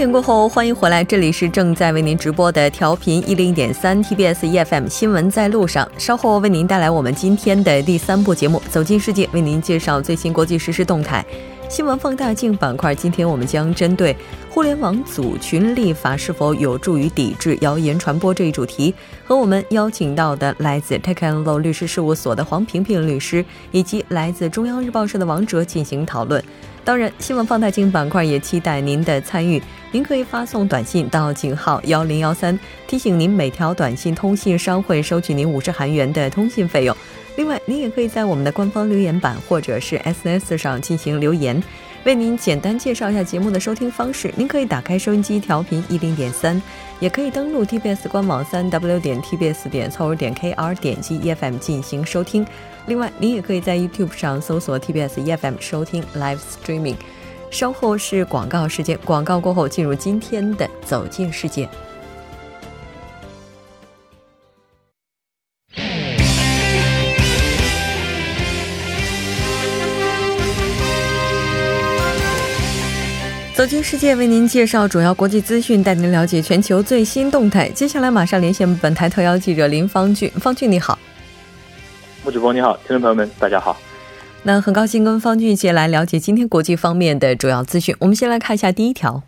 点过后，欢迎回来，这里是正在为您直播的调频一零点三 TBS EFM 新闻在路上。稍后为您带来我们今天的第三部节目《走进世界》，为您介绍最新国际实时动态。新闻放大镜板块，今天我们将针对互联网组群立法是否有助于抵制谣言传播这一主题，和我们邀请到的来自 Tech and Law 律师事务所的黄平平律师，以及来自中央日报社的王哲进行讨论。当然，新闻放大镜板块也期待您的参与。您可以发送短信到井号幺零幺三，提醒您每条短信通信商会收取您五十韩元的通信费用。另外，您也可以在我们的官方留言板或者是 SNS 上进行留言。为您简单介绍一下节目的收听方式：您可以打开收音机调频一零点三，也可以登录 TBS 官网三 W 点 TBS 点 c o 点 KR 点击 EFM 进行收听。另外，您也可以在 YouTube 上搜索 TBS EFM 收听 Live Streaming。稍后是广告时间，广告过后进入今天的走进世界。走进世界，为您介绍主要国际资讯，带您了解全球最新动态。接下来马上连线本台特邀记者林方俊，方俊你好。穆主播你好，听众朋友们大家好。那很高兴跟方俊一起来了解今天国际方面的主要资讯。我们先来看一下第一条。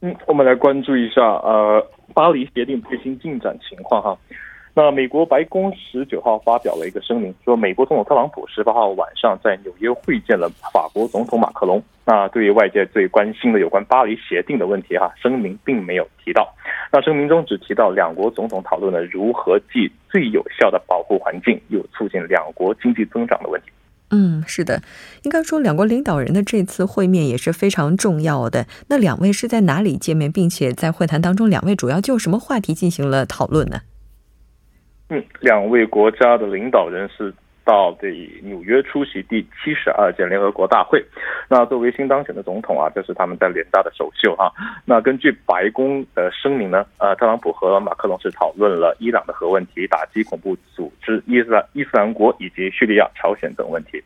嗯，我们来关注一下呃巴黎协定最新进展情况哈。那美国白宫十九号发表了一个声明，说美国总统特朗普十八号晚上在纽约会见了法国总统马克龙。那对于外界最关心的有关巴黎协定的问题哈，声明并没有提到。那声明中只提到两国总统讨论了如何既最有效的保护环境，又促进两国经济增长的问题。嗯，是的，应该说两国领导人的这次会面也是非常重要的。那两位是在哪里见面，并且在会谈当中，两位主要就什么话题进行了讨论呢？两位国家的领导人是到这纽约出席第七十二届联合国大会。那作为新当选的总统啊，这是他们在联大的首秀啊。那根据白宫的声明呢，呃，特朗普和马克龙是讨论了伊朗的核问题、打击恐怖组织伊斯兰伊斯兰国以及叙利亚、朝鲜等问题。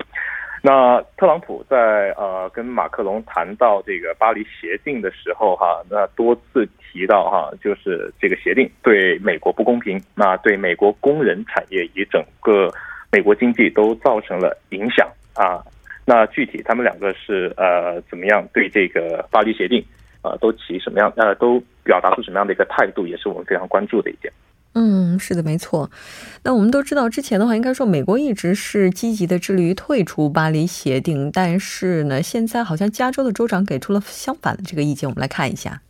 那特朗普在呃跟马克龙谈到这个巴黎协定的时候，哈，那多次提到哈，就是这个协定对美国不公平，那对美国工人、产业以及整个美国经济都造成了影响啊。那具体他们两个是呃怎么样对这个巴黎协定啊都起什么样呃都表达出什么样的一个态度，也是我们非常关注的一点。嗯，是的，没错。那我们都知道，之前的话，应该说美国一直是积极的致力于退出巴黎协定，但是呢，现在好像加州的州长给出了相反的这个意见。我们来看一下。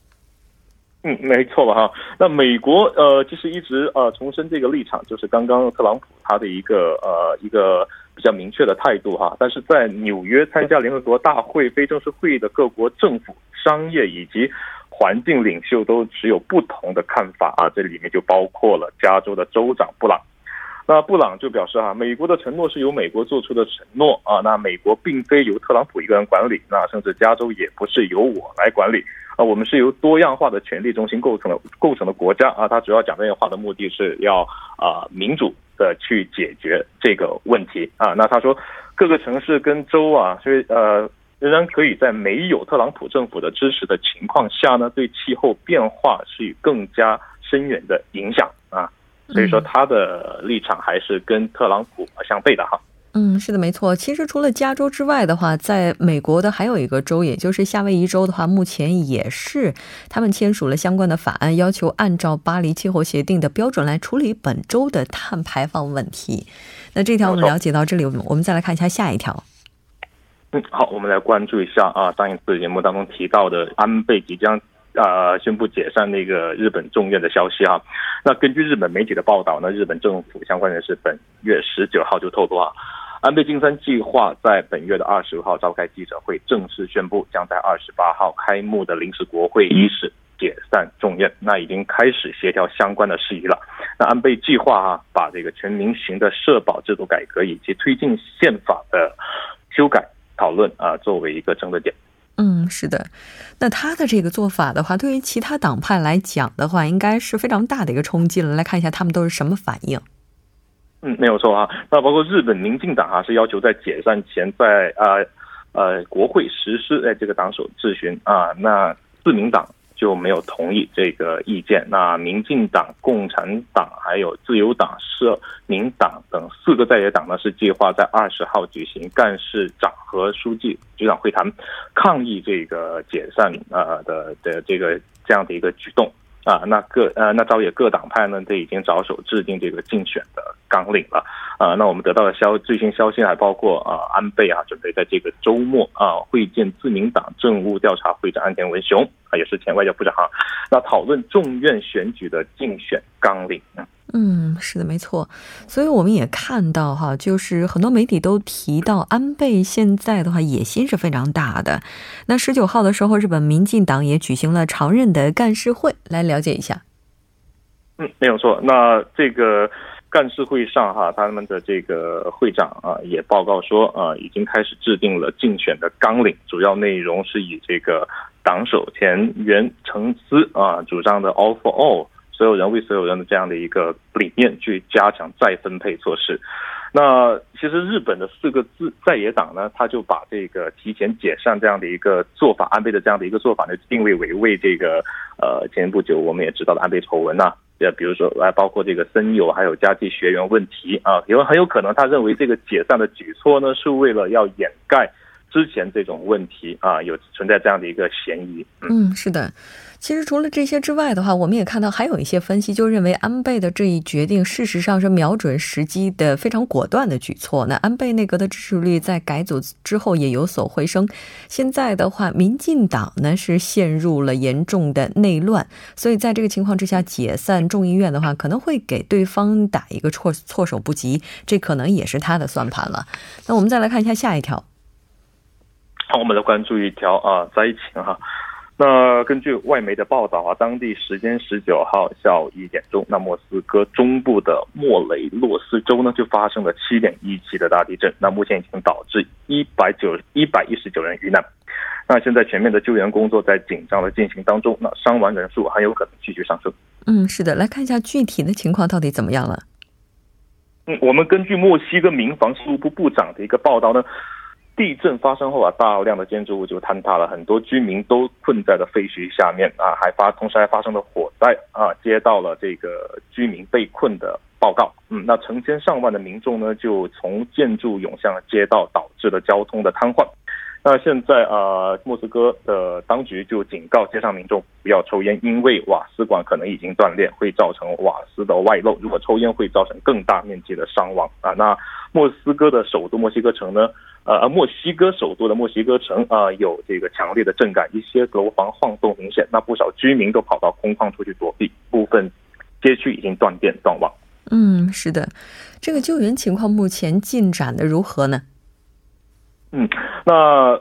嗯，没错吧？哈，那美国呃，其实一直呃重申这个立场，就是刚刚特朗普他的一个呃一个比较明确的态度哈。但是在纽约参加联合国大会非正式会议的各国政府、商业以及。环境领袖都持有不同的看法啊，这里面就包括了加州的州长布朗。那布朗就表示哈，美国的承诺是由美国做出的承诺啊，那美国并非由特朗普一个人管理，那甚至加州也不是由我来管理啊，我们是由多样化的权力中心构成的构成的国家啊。他主要讲这些话的目的是要啊民主的去解决这个问题啊。那他说各个城市跟州啊，所以呃。仍然可以在没有特朗普政府的支持的情况下呢，对气候变化是有更加深远的影响啊。所以说他的立场还是跟特朗普相悖的哈。嗯，是的，没错。其实除了加州之外的话，在美国的还有一个州，也就是夏威夷州的话，目前也是他们签署了相关的法案，要求按照巴黎气候协定的标准来处理本州的碳排放问题。那这条我们了解到这里，我们我们再来看一下下一条。嗯，好，我们来关注一下啊，上一次节目当中提到的安倍即将啊宣布解散那个日本众院的消息哈。那根据日本媒体的报道呢，日本政府相关人士本月十九号就透露啊，安倍晋三计划在本月的二十五号召开记者会，正式宣布将在二十八号开幕的临时国会仪式解散众院。那已经开始协调相关的事宜了。那安倍计划啊，把这个全民型的社保制度改革以及推进宪法的修改。讨论啊，作为一个争论点。嗯，是的。那他的这个做法的话，对于其他党派来讲的话，应该是非常大的一个冲击了。来看一下他们都是什么反应。嗯，没有错啊。那包括日本民进党啊，是要求在解散前，在呃呃国会实施哎这个党首质询啊。那自民党就没有同意这个意见。那民进党、共产党还有自由党、社民党等四个在野党呢，是计划在二十号举行干事长和书记局长会谈，抗议这个解散呃的的这个这样的一个举动。啊，那各呃，那朝野各党派呢，都已经着手制定这个竞选的纲领了。啊，那我们得到的消最新消息还包括啊，安倍啊，准备在这个周末啊会见自民党政务调查会长安田文雄啊，也是前外交部长，那讨论众院选举的竞选纲领。嗯，是的，没错。所以我们也看到哈，就是很多媒体都提到安倍现在的话野心是非常大的。那十九号的时候，日本民进党也举行了常任的干事会，来了解一下。嗯，没有错。那这个干事会上哈，他们的这个会长啊也报告说啊，已经开始制定了竞选的纲领，主要内容是以这个党首前原成司啊主张的 All for All。所有人为所有人的这样的一个理念去加强再分配措施。那其实日本的四个自在野党呢，他就把这个提前解散这样的一个做法，安倍的这样的一个做法呢，定位为为这个呃前不久我们也知道的安倍丑闻呐，也比如说来包括这个森友还有家计学员问题啊，因为很有可能他认为这个解散的举措呢，是为了要掩盖之前这种问题啊，有存在这样的一个嫌疑。嗯，是的。其实除了这些之外的话，我们也看到还有一些分析就认为安倍的这一决定事实上是瞄准时机的非常果断的举措。那安倍内阁的支持率在改组之后也有所回升。现在的话，民进党呢是陷入了严重的内乱，所以在这个情况之下，解散众议院的话，可能会给对方打一个措措手不及，这可能也是他的算盘了。那我们再来看一下下一条。好，我们来关注一条啊灾情哈。那根据外媒的报道啊，当地时间十九号下午一点钟，那莫斯科中部的莫雷洛斯州呢就发生了七点一级的大地震，那目前已经导致一百九一百一十九人遇难。那现在全面的救援工作在紧张的进行当中，那伤亡人数还有可能继续上升。嗯，是的，来看一下具体的情况到底怎么样了。嗯，我们根据墨西哥民防事务部部长的一个报道呢。地震发生后啊，大量的建筑物就坍塌了，很多居民都困在了废墟下面啊，还发同时还发生了火灾啊，接到了这个居民被困的报告。嗯，那成千上万的民众呢，就从建筑涌向了街道，导致了交通的瘫痪。那现在啊，莫斯科的当局就警告街上民众不要抽烟，因为瓦斯管可能已经断裂，会造成瓦斯的外漏。如果抽烟会造成更大面积的伤亡啊。那莫斯科的首都墨西哥城呢？呃，墨西哥首都的墨西哥城啊，有这个强烈的震感，一些楼房晃动明显，那不少居民都跑到空旷处去躲避，部分街区已经断电断网。嗯，是的，这个救援情况目前进展的如何呢？嗯，那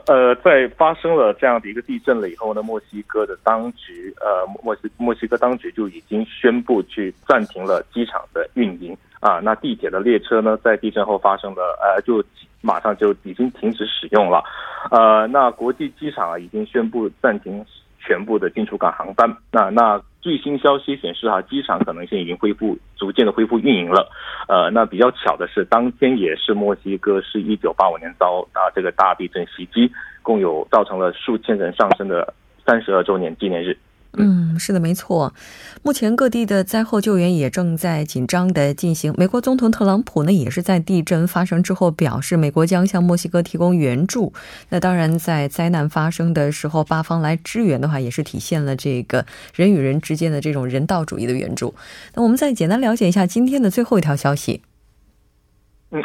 呃，在发生了这样的一个地震了以后呢，墨西哥的当局呃，墨西墨西哥当局就已经宣布去暂停了机场的运营啊，那地铁的列车呢，在地震后发生了呃就。马上就已经停止使用了，呃，那国际机场啊已经宣布暂停全部的进出港航班。那那最新消息显示哈，机场可能性已经恢复，逐渐的恢复运营了。呃，那比较巧的是，当天也是墨西哥是一九八五年遭啊这个大地震袭击，共有造成了数千人丧生的三十二周年纪念日。嗯，是的，没错。目前各地的灾后救援也正在紧张的进行。美国总统特朗普呢，也是在地震发生之后表示，美国将向墨西哥提供援助。那当然，在灾难发生的时候，八方来支援的话，也是体现了这个人与人之间的这种人道主义的援助。那我们再简单了解一下今天的最后一条消息。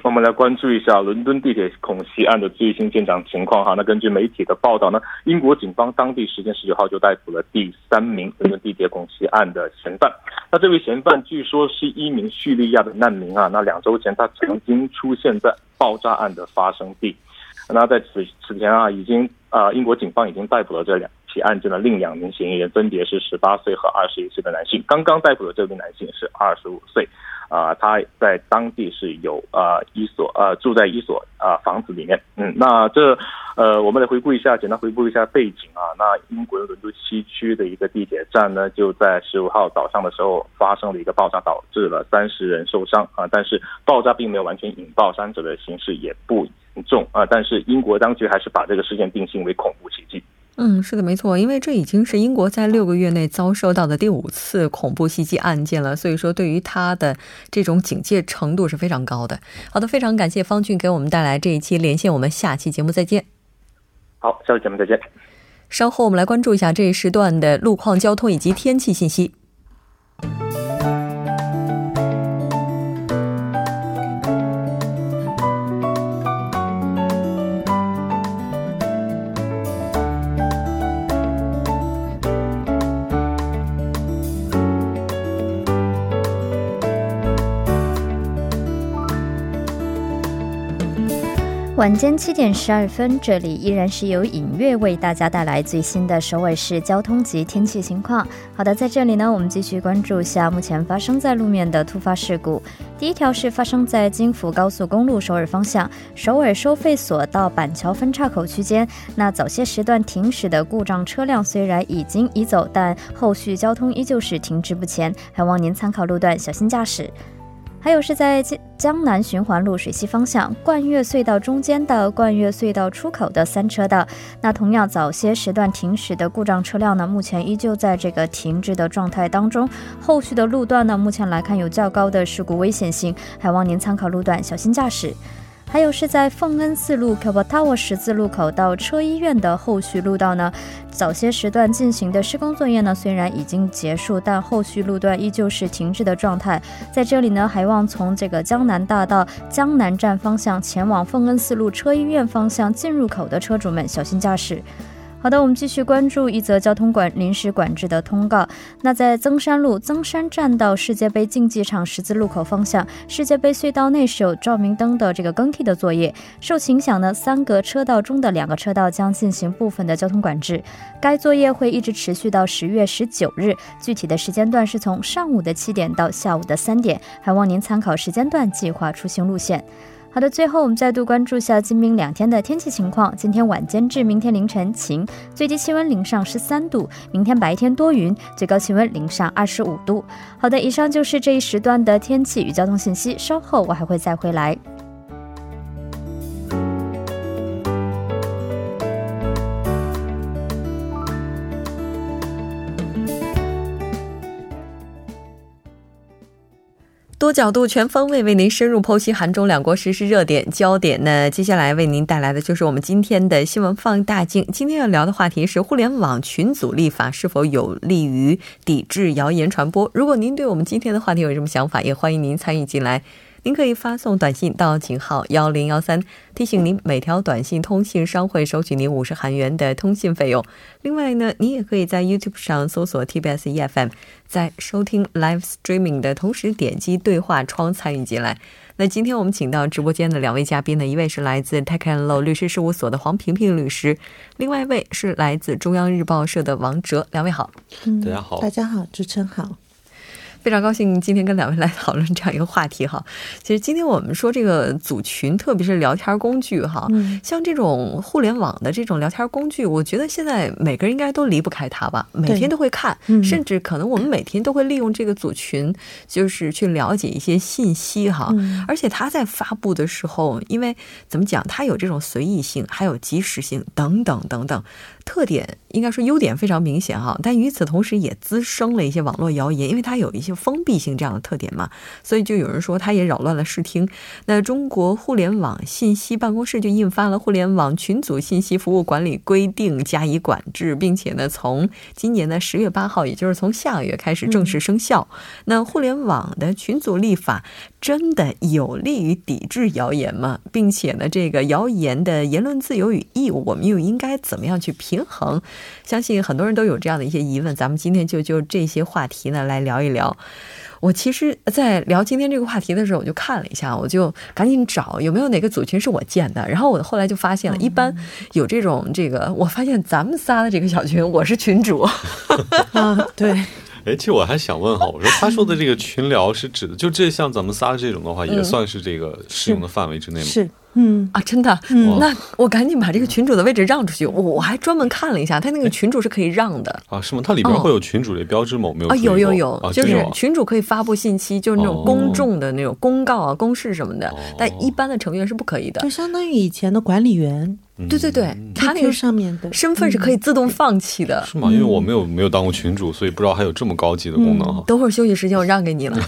我们来关注一下伦敦地铁恐袭案的最新进展情况哈。那根据媒体的报道呢，英国警方当地时间十九号就逮捕了第三名伦敦地铁恐袭案的嫌犯。那这位嫌犯据说是一名叙利亚的难民啊。那两周前他曾经出现在爆炸案的发生地。那在此此前啊，已经啊，英国警方已经逮捕了这两起案件的另两名嫌疑人，分别是十八岁和二十一岁的男性。刚刚逮捕的这位男性是二十五岁。啊，他在当地是有啊一所呃住在一所啊房子里面，嗯，那这呃我们来回顾一下，简单回顾一下背景啊。那英国伦敦西区的一个地铁站呢，就在十五号早上的时候发生了一个爆炸，导致了三十人受伤啊。但是爆炸并没有完全引爆，伤者的形势也不严重啊。但是英国当局还是把这个事件定性为恐怖袭击。嗯，是的，没错，因为这已经是英国在六个月内遭受到的第五次恐怖袭击案件了，所以说对于他的这种警戒程度是非常高的。好的，非常感谢方俊给我们带来这一期连线，我们下期节目再见。好，下期节目再见。稍后我们来关注一下这一时段的路况、交通以及天气信息。晚间七点十二分，这里依然是由影月为大家带来最新的首尔市交通及天气情况。好的，在这里呢，我们继续关注一下目前发生在路面的突发事故。第一条是发生在京福高速公路首尔方向，首尔收费所到板桥分岔口区间，那早些时段停驶的故障车辆虽然已经移走，但后续交通依旧是停滞不前，还望您参考路段，小心驾驶。还有是在江南循环路水西方向冠岳隧道中间的冠岳隧道出口的三车道，那同样早些时段停驶的故障车辆呢，目前依旧在这个停滞的状态当中。后续的路段呢，目前来看有较高的事故危险性，还望您参考路段，小心驾驶。还有是在奉恩四路 k a b a t a w a 十字路口到车医院的后续路道呢，早些时段进行的施工作业呢，虽然已经结束，但后续路段依旧是停滞的状态。在这里呢，还望从这个江南大道江南站方向前往奉恩四路车医院方向进入口的车主们小心驾驶。好的，我们继续关注一则交通管临时管制的通告。那在增山路增山站到世界杯竞技场十字路口方向，世界杯隧道内是有照明灯的这个更替的作业。受其影响呢，三个车道中的两个车道将进行部分的交通管制。该作业会一直持续到十月十九日，具体的时间段是从上午的七点到下午的三点，还望您参考时间段计划出行路线。好的，最后我们再度关注下今明两天的天气情况。今天晚间至明天凌晨晴，最低气温零上十三度；明天白天多云，最高气温零上二十五度。好的，以上就是这一时段的天气与交通信息。稍后我还会再回来。角度、全方位为您深入剖析韩中两国实时热点焦点。那接下来为您带来的就是我们今天的新闻放大镜。今天要聊的话题是互联网群组立法是否有利于抵制谣言传播？如果您对我们今天的话题有什么想法，也欢迎您参与进来。您可以发送短信到井号幺零幺三，提醒您每条短信通信商会收取您五十韩元的通信费用。另外呢，您也可以在 YouTube 上搜索 TBS EFM，在收听 Live Streaming 的同时点击对话窗参与进来。那今天我们请到直播间的两位嘉宾呢，一位是来自 Tech and Law 律师事务所的黄平平律师，另外一位是来自中央日报社的王哲。两位好，大家好，大家好，主持人好。非常高兴今天跟两位来讨论这样一个话题哈。其实今天我们说这个组群，特别是聊天工具哈，像这种互联网的这种聊天工具，我觉得现在每个人应该都离不开它吧，每天都会看，甚至可能我们每天都会利用这个组群，就是去了解一些信息哈。而且它在发布的时候，因为怎么讲，它有这种随意性，还有及时性等等等等。特点应该说优点非常明显哈，但与此同时也滋生了一些网络谣言，因为它有一些封闭性这样的特点嘛，所以就有人说它也扰乱了视听。那中国互联网信息办公室就印发了《互联网群组信息服务管理规定》加以管制，并且呢，从今年的十月八号，也就是从下个月开始正式生效。那互联网的群组立法真的有利于抵制谣言吗？并且呢，这个谣言的言论自由与义务，我们又应该怎么样去平？平衡，相信很多人都有这样的一些疑问，咱们今天就就这些话题呢来聊一聊。我其实，在聊今天这个话题的时候，我就看了一下，我就赶紧找有没有哪个组群是我建的，然后我后来就发现了，一般有这种这个，我发现咱们仨的这个小群，我是群主。啊，对。哎，其实我还想问哈，我说他说的这个群聊是指的，就这像咱们仨这种的话，也算是这个适用的范围之内吗？是。嗯啊，真的，那我赶紧把这个群主的位置让出去。我我还专门看了一下，他那个群主是可以让的啊？是吗？它里边会有群主的标志吗？我没有啊？有有有，就是群主可以发布信息，就是那种公众的那种公告啊、公示什么的，但一般的成员是不可以的。就相当于以前的管理员。对对对，他那个上面的身份是可以自动放弃的。是吗？因为我没有没有当过群主，所以不知道还有这么高级的功能哈。等会儿休息时间我让给你了。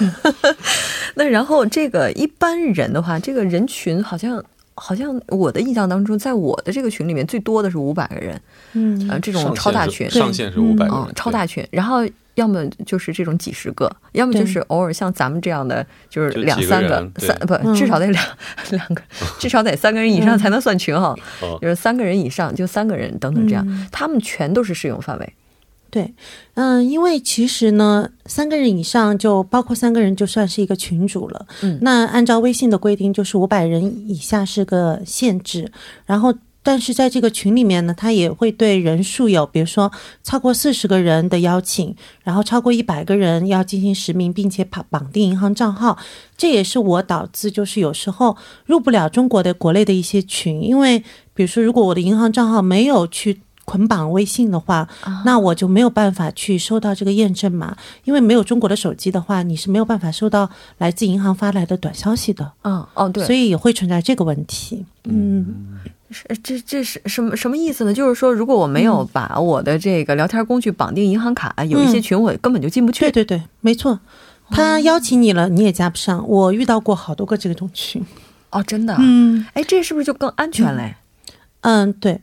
那然后这个一般人的话，这个人群好像好像我的印象当中，在我的这个群里面最多的是五百个人，嗯呃，这种超大群，上限是五百个人嗯，，超大群，然后。要么就是这种几十个，要么就是偶尔像咱们这样的，就是两三个，三不嗯至少得两 两个，至少得三个人以上才能算群哈。哦就是三个人以上，就三个人等等这样，嗯他们全都是适用范围。对，嗯、因为其实呢，三个人以上就包括三个人就算是一个群主了。嗯那按照微信的规定，就是五百人以下是个限制，然后。但是在这个群里面呢，他也会对人数有，比如说超过四十个人的邀请，然后超过一百个人要进行实名，并且绑绑定银行账号。这也是我导致就是有时候入不了中国的国内的一些群，因为比如说如果我的银行账号没有去捆绑微信的话，那我就没有办法去收到这个验证码，因为没有中国的手机的话，你是没有办法收到来自银行发来的短消息的，嗯，哦，对，所以也会存在这个问题。嗯，是这这是什么什么意思呢？就是说，如果我没有把我的这个聊天工具绑定银行卡，有一些群我根本就进不去。对对对，没错。他邀请你了，你也加不上。我遇到过好多个这种群。哦，真的啊。嗯哎，这是不是就更安全嘞？嗯，对。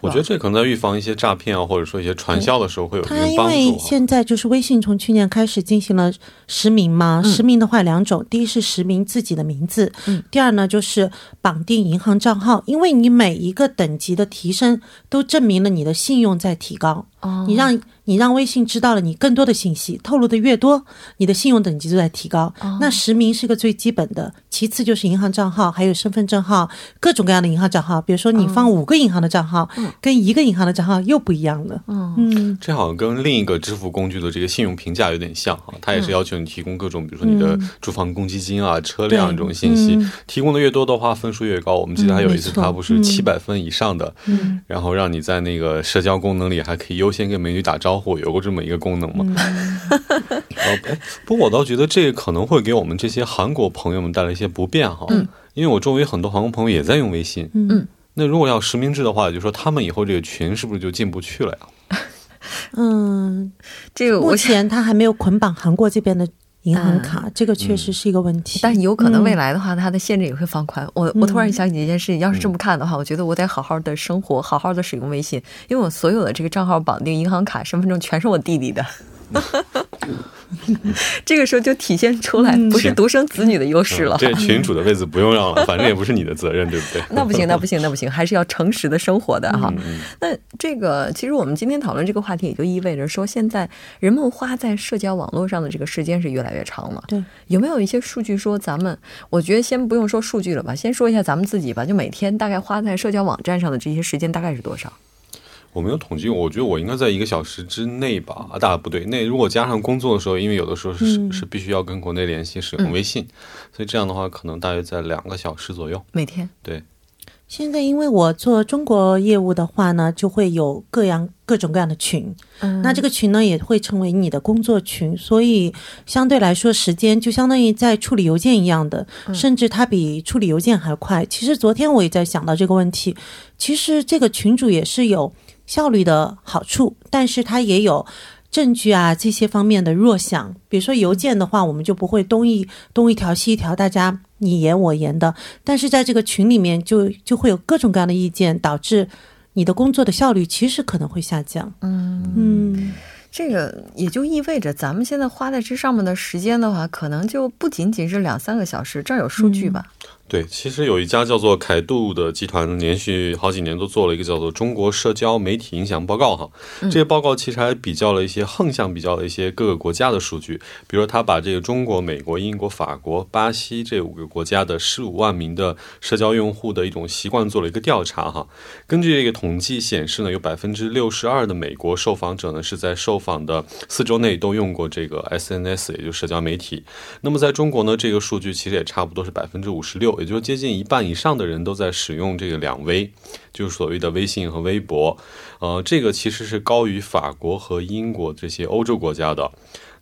我觉得这可能在预防一些诈骗啊，或者说一些传销的时候会有一定帮它因为。现在就是微信从去年开始进行了实名嘛，实名的话两种，第一是实名自己的名字，嗯。第二呢就是绑定银行账号，因为你每一个等级的提升都证明了你的信用在提高，哦。你让你让微信知道了你更多的信息，透露的越多，你的信用等级就在提高。哦。那实名是个最基本的，其次就是银行账号，还有身份证号，各种各样的银行账号，比如说你放五个银行的账号，跟一个银行的账号又不一样了。嗯。嗯。这好像跟另一个支付工具的这个信用评价有点像哈，它也是要求你提供各种，比如说你的住房公积金啊、车辆这种信息，提供的越多的话，分数越高。我们记得还有一次，它不是嗯七百分以上的，然后让你在那个社交功能里还可以优先跟美女打招呼，有过这么一个功能吗？不过我倒觉得这个可能会给我们这些韩国朋友们带来一些不便哈，因为我周围很多韩国朋友也在用微信，嗯那如果要实名制的话，也就是说他们以后这个群是不是就进不去了呀？嗯，这个目，前他还没有捆绑韩国这边的银行卡，这个确实是一个问题。但有可能未嗯来的话，它的限制也会放宽。我我突然想起一件事情，要是这么看的话，我觉得我得好好的生活，好好的使用微信，因为我所有的这个账号绑定银行卡、身份证全是我弟弟的。这个时候就体现出来不是独生子女的优势了嗯。这群主的位子不用让了，反正也不是你的责任，对不对？那不行，那不行，那不行，还是要诚实的生活的哈。嗯那这个其实我们今天讨论这个话题，也就意味着说，现在人们花在社交网络上的这个时间是越来越长了。对，有没有一些数据说咱们？我觉得先不用说数据了吧，先说一下咱们自己吧。就每天大概花在社交网站上的这些时间大概是多少？我没有统计，我觉得我应该在一个小时之内吧。啊，大不对，那如果加上工作的时候，因为有的时候是、嗯是必须要跟国内联系，使用微信，所以这样的话可能大约在两个小时左右。每天？对，现在因为我做中国业务的话呢，就会有各样各种各样的群，嗯那这个群呢也会成为你的工作群，所以相对来说时间就相当于在处理邮件一样的，甚至它比处理邮件还快。其实昨天我也在想到这个问题，其实这个群主也是有效率的好处，但是它也有。证据啊，这些方面的弱项，比如说邮件的话，我们就不会东一东一条西一条，大家你言我言的。但是在这个群里面就，就会有各种各样的意见，导致你的工作的效率其实可能会下降。嗯，嗯，这个也就意味着咱们现在花在这上面的时间的话，可能就不仅仅是两三个小时。这儿有数据吧？对，其实有一家叫做凯度的集团，连续好几年都做了一个叫做《中国社交媒体影响报告》哈。这些报告其实还比较了一些横向比较了一些各个国家的数据，比如他把这个中国、美国、英国、法国、巴西这五个国家的十五万名的社交用户的一种习惯做了一个调查哈。根据这个统计显示呢，有百分之六十二的美国受访者呢是在受访的四周内都用过这个 SNS，也就是社交媒体。那么在中国呢，这个数据其实也差不多是百分之五十六，也就接近一半以上的人都在使用这个两微，就是所谓的微信和微博。呃，这个其实是高于法国和英国这些欧洲国家的。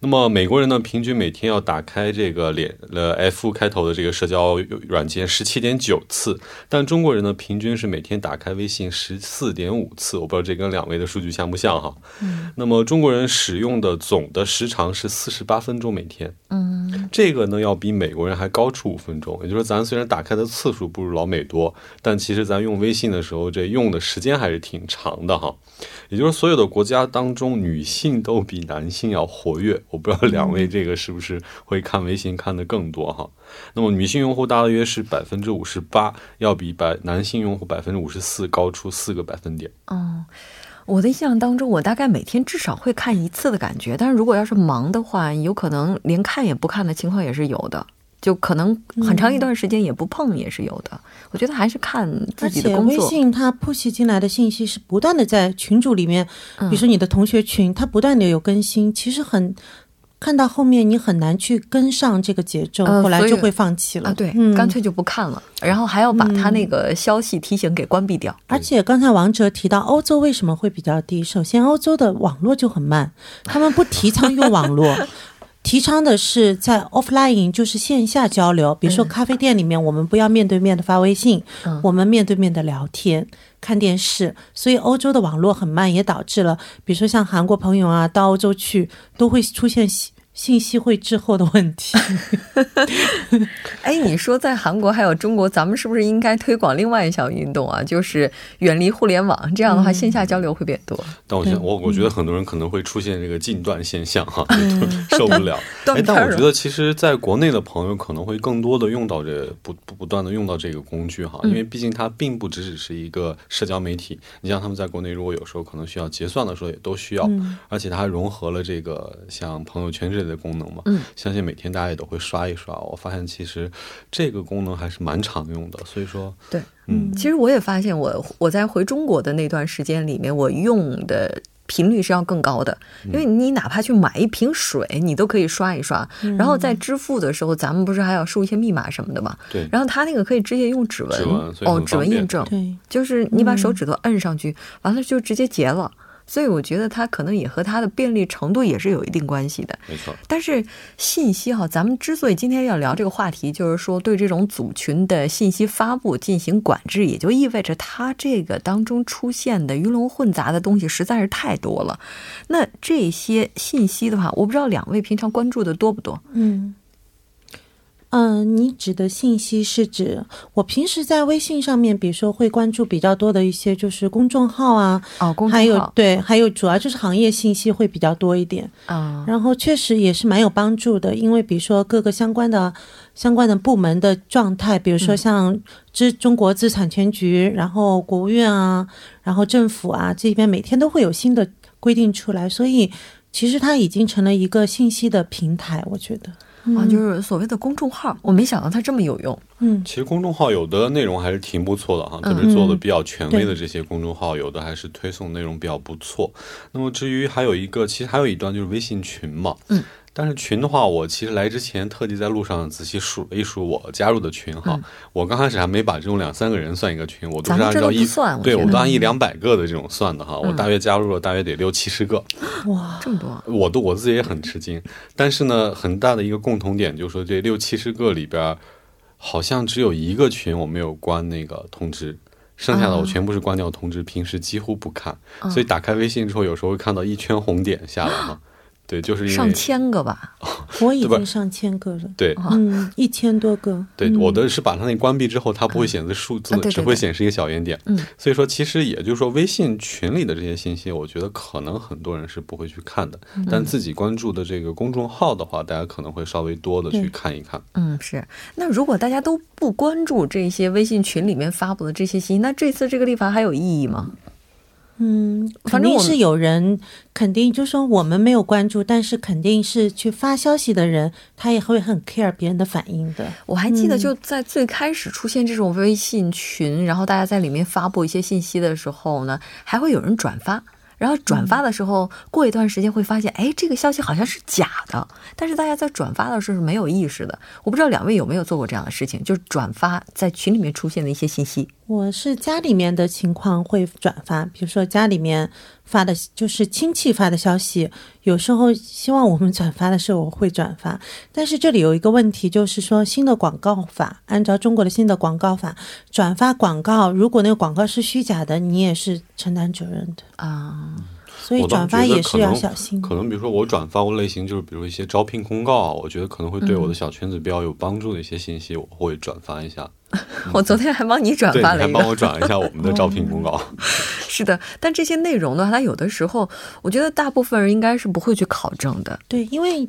那么美国人呢，平均每天要打开这个脸呃 F 开头的这个社交软件十七点九次，但中国人呢，平均是每天打开微信十四点五次。我不知道这跟两位的数据像不像哈？嗯。那么中国人使用的总的时长是四十八分钟每天。嗯。这个呢，要比美国人还高出五分钟。也就是说，咱虽然打开的次数不如老美多，但其实咱用微信的时候，这用的时间还是挺长的哈。也就是所有的国家当中，女性都比男性要活跃。我不知道两位这个是不是会看微信看的更多哈？那么女性用户大约是百分之五十八，要比百男性用户百分之五十四高出四个百分点。嗯，我的印象当中，我大概每天至少会看一次的感觉。但是如果要是忙的话，有可能连看也不看的情况也是有的。就可能很长一段时间也不碰也是有的。我觉得还是看自己的工作。微信它 push 进来的信息是不断的在群组里面，比如说你的同学群，它不断的有更新，其实很。看到后面你很难去跟上这个节奏，后来就会放弃了。啊，对，干脆就不看了，然后还要把他那个消息提醒给关闭掉。而且刚才王哲提到欧洲为什么会比较低，首先欧洲的网络就很慢，他们不提倡用网络，提倡的是在 offline 就是线下交流。比如说咖啡店里面，我们不要面对面的发微信，我们面对面的聊天。看电视，所以欧洲的网络很慢，也导致了，比如说像韩国朋友啊，到欧洲去都会出现。信息会滞后的问题。哎，你说在韩国还有中国，咱们是不是应该推广另外一项运动啊？就是远离互联网，这样的话线下交流会变多。但我觉得，我我觉得很多人可能会出现这个禁断现象哈，受不了。哎，但我觉得其实在国内的朋友可能会更多的用到这不不不断的用到这个工具哈，因为毕竟它并不只只是一个社交媒体。你像他们在国内，如果有时候可能需要结算的时候也都需要，而且它还融合了这个像朋友圈这。的功能嘛，嗯，相信每天大家也都会刷一刷。我发现其实这个功能还是蛮常用的，所以说，对，嗯，其实我也发现，我我在回中国的那段时间里面，我用的频率是要更高的，因为你哪怕去买一瓶水，你都可以刷一刷。然后在支付的时候，咱们不是还要输一些密码什么的嘛？对。然后它那个可以直接用指纹，哦，指纹验证，对，就是你把手指头摁上去，完了就直接结了。所以我觉得它可能也和它的便利程度也是有一定关系的，没错。但是信息哈，咱们之所以今天要聊这个话题，就是说对这种组群的信息发布进行管制，也就意味着它这个当中出现的鱼龙混杂的东西实在是太多了。那这些信息的话，我不知道两位平常关注的多不多？嗯。嗯，你指的信息是指我平时在微信上面，比如说会关注比较多的一些就是公众号啊，哦，公众号，还有对，还有主要就是行业信息会比较多一点啊。然后确实也是蛮有帮助的，因为比如说各个相关的相关的部门的状态，比如说像资中国资产权局，然后国务院啊，然后政府啊这边每天都会有新的规定出来，所以其实它已经成了一个信息的平台，我觉得。啊，就是所谓的公众号，我没想到它这么有用。嗯，其实公众号有的内容还是挺不错的哈，特别做的比较权威的这些公众号，有的还是推送内容比较不错。那么至于还有一个，其实还有一段就是微信群嘛。嗯。但是群的话，我其实来之前特地在路上仔细数了一数我加入的群哈。我刚开始还没把这种两三个人算一个群，我都是按照一对我都按一两百个的这种算的哈。我大约加入了大约得六七十个，哇，这么多！我都我自己也很吃惊。但是呢，很大的一个共同点就是说，这六七十个里边，好像只有一个群我没有关那个通知，剩下的我全部是关掉通知，平时几乎不看。所以打开微信之后，有时候会看到一圈红点下来哈。对，就是上千个吧，我已经上千个了。对，嗯，一千多个。对，我的是把它那关闭之后，它不会显示数字，只会显示一个小圆点。嗯，所以说，其实也就是说，微信群里的这些信息，我觉得可能很多人是不会去看的。但自己关注的这个公众号的话，大家可能会稍微多的去看一看。嗯，是。那如果大家都不关注这些微信群里面发布的这些信息，那这次这个立法还有意义吗？嗯，肯定是有人，肯定就说我们没有关注，但是肯定是去发消息的人，他也会很 care 别人的反应的。我还记得就在最开始出现这种微信群，然后大家在里面发布一些信息的时候呢，还会有人转发，然后转发的时候，过一段时间会发现，哎，这个消息好像是假的，但是大家在转发的时候是没有意识的。我不知道两位有没有做过这样的事情，就是转发在群里面出现的一些信息。我是家里面的情况会转发，比如说家里面发的，就是亲戚发的消息，有时候希望我们转发的时候我会转发。但是这里有一个问题，就是说新的广告法，按照中国的新的广告法，转发广告，如果那个广告是虚假的，你也是承担责任的啊。所以转发也是要小心。可能比如说我转发过类型，就是比如一些招聘公告，我觉得可能会对我的小圈子比较有帮助的一些信息，我会转发一下。我昨天还帮你转发了一个，还帮我转了一下我们的招聘公告。是的，但这些内容的话，它有的时候，我觉得大部分人应该是不会去考证的。对，因为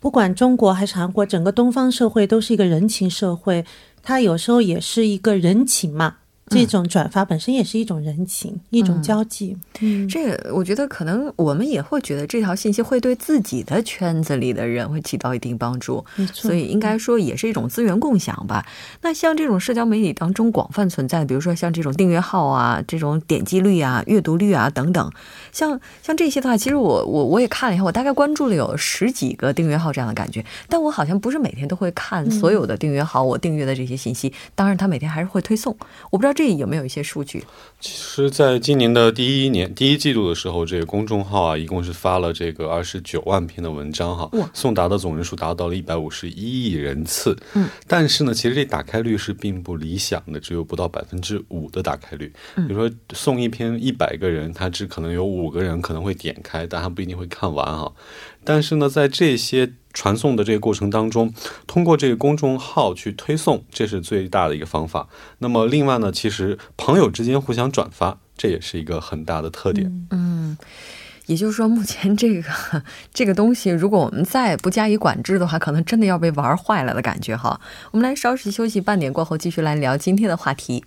不管中国还是韩国，整个东方社会都是一个人情社会，它有时候也是一个人情嘛。这种转发本身也是一种人情，一种交际。嗯，这个我觉得可能我们也会觉得这条信息会对自己的圈子里的人会起到一定帮助。没错，所以应该说也是一种资源共享吧。那像这种社交媒体当中广泛存在的，比如说像这种订阅号啊、这种点击率啊、阅读率啊等等，像像这些的话，其实我我我也看了一下，我大概关注了有十几个订阅号这样的感觉，但我好像不是每天都会看所有的订阅号我订阅的这些信息。当然，他每天还是会推送，我不知道。这有没有一些数据？其实，在今年的第一年第一季度的时候，这个公众号啊，一共是发了这个二十九万篇的文章哈，送达的总人数达到了一百五十一亿人次。嗯，但是呢，其实这打开率是并不理想的，只有不到百分之五的打开率。比如说，送一篇一百个人，他只可能有五个人可能会点开，但他不一定会看完哈。但是呢，在这些传送的这个过程当中，通过这个公众号去推送，这是最大的一个方法。那么另外呢，其实朋友之间互相转发，这也是一个很大的特点。嗯，也就是说，目前这个这个东西，如果我们再不加以管制的话，可能真的要被玩坏了的感觉哈。我们来稍事休息，半点过后继续来聊今天的话题。